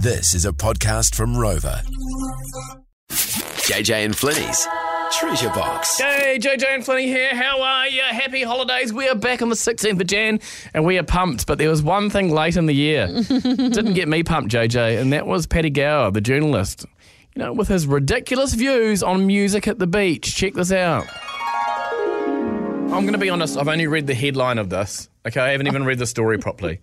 This is a podcast from Rova. JJ and Flinny's Treasure Box. Hey, JJ and Flinny here. How are you? Happy holidays. We are back on the 16th of Jan and we are pumped, but there was one thing late in the year. Didn't get me pumped, JJ, and that was Paddy Gower, the journalist. You know, with his ridiculous views on music at the beach. Check this out. I'm going to be honest, I've only read the headline of this. Okay, I haven't even read the story properly.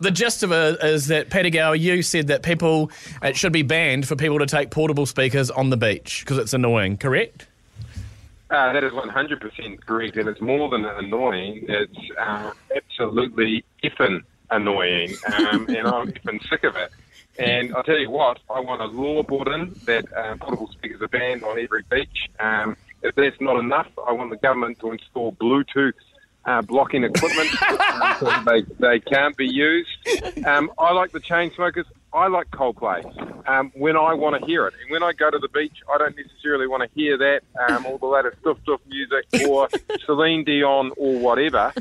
the gist of it is that Paddy you said that people, it should be banned for people to take portable speakers on the beach because it's annoying, correct? Uh, that is 100% correct, and it's more than annoying. It's uh, absolutely effing annoying, um, and I'm effing sick of it. And I'll tell you what, I want a law brought in that uh, portable speakers are banned on every beach. Um, if that's not enough, I want the government to install Bluetooth uh, blocking equipment so they, they can't be used. Um, I like the Chainsmokers. I like Coldplay um, when I want to hear it. And when I go to the beach, I don't necessarily want to hear that, um, all the latest stuff, stuff music or Celine Dion or whatever.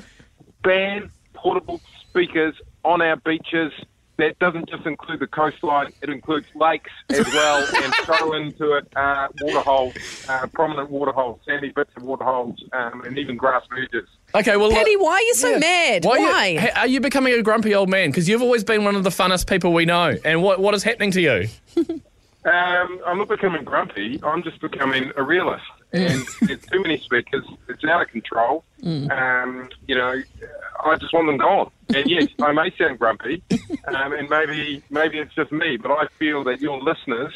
Ban portable speakers on our beaches. That doesn't just include the coastline; it includes lakes as well, and throw into it uh, waterholes, uh, prominent waterholes, sandy bits of waterholes, um, and even grass verges. Okay, well, Paddy, why are you so Yeah. mad? Why? Why? Are you, are you becoming a grumpy old man? Because you've always been one of the funnest people we know. And what what is happening to you? Um, I'm not becoming grumpy. I'm just becoming a realist. And there's too many speakers. It's out of control. Um, you know, I just want them gone. And yes, I may sound grumpy, um, and maybe maybe it's just me, but I feel that your listeners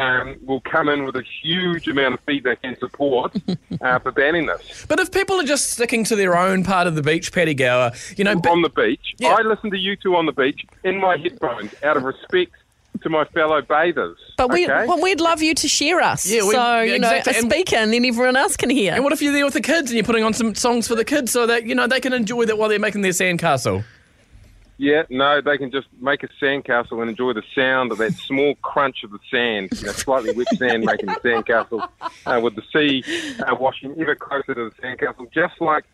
um, will come in with a huge amount of feedback and support uh, for banning this. But if people are just sticking to their own part of the beach, Paddy Gower, you know, on the beach. Yeah. I listen to you two on the beach in my headphones out of respect to my fellow bathers. But we, okay? well, we'd love you to share us. Yeah, we- so, you know, exactly. a And- speaker and then everyone else can hear. and what if you're there with the kids and you're putting on some songs for the kids so that you know they can enjoy that while they're making their sandcastle? Yeah, no, they can just make a sandcastle and enjoy the sound of that small crunch of the sand, you know, slightly wet sand making the sandcastle, uh, with the sea uh, washing ever closer to the sandcastle, just like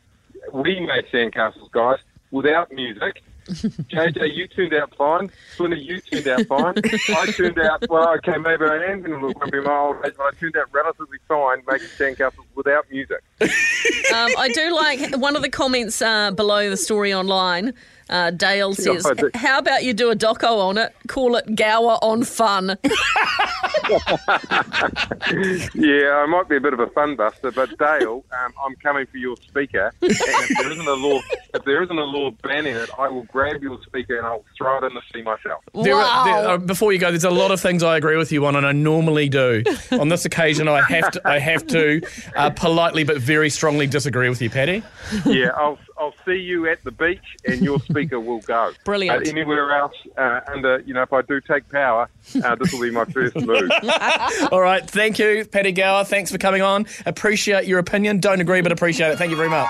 we made sandcastles, guys, without music. JJ, you turned out fine. Swinny, you turned out fine. I turned out, well, okay, maybe I am going to look grumpy in my old age, but I turned out relatively fine making sandcastles without music. Um, I do like one of the comments uh, below the story online. Uh, Dale says, "How about you do a doco on it? Call it Gower on Fun." Yeah, I might be a bit of a fun buster, but Dale, um, I'm coming for your speaker. And if there isn't a law, if there isn't a law banning it, I will grab your speaker and I'll throw it in the sea myself. There wow. are, there, uh, before you go, there's a lot of things I agree with you on, and I normally do. on this occasion, I have to, I have to uh, politely but very strongly disagree with you, Paddy. Yeah, I'll I'll see you at the beach, and your speaker will go. Brilliant. But anywhere else, uh, under you know, if I do take power, uh, this will be my first move. All right, thank you, Paddy Gower. Thanks for coming on. Appreciate your opinion. Don't agree, but appreciate it. Thank you very much.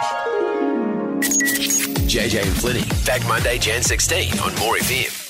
JJ and Flinny. Back Monday, Jan 16 on More FM.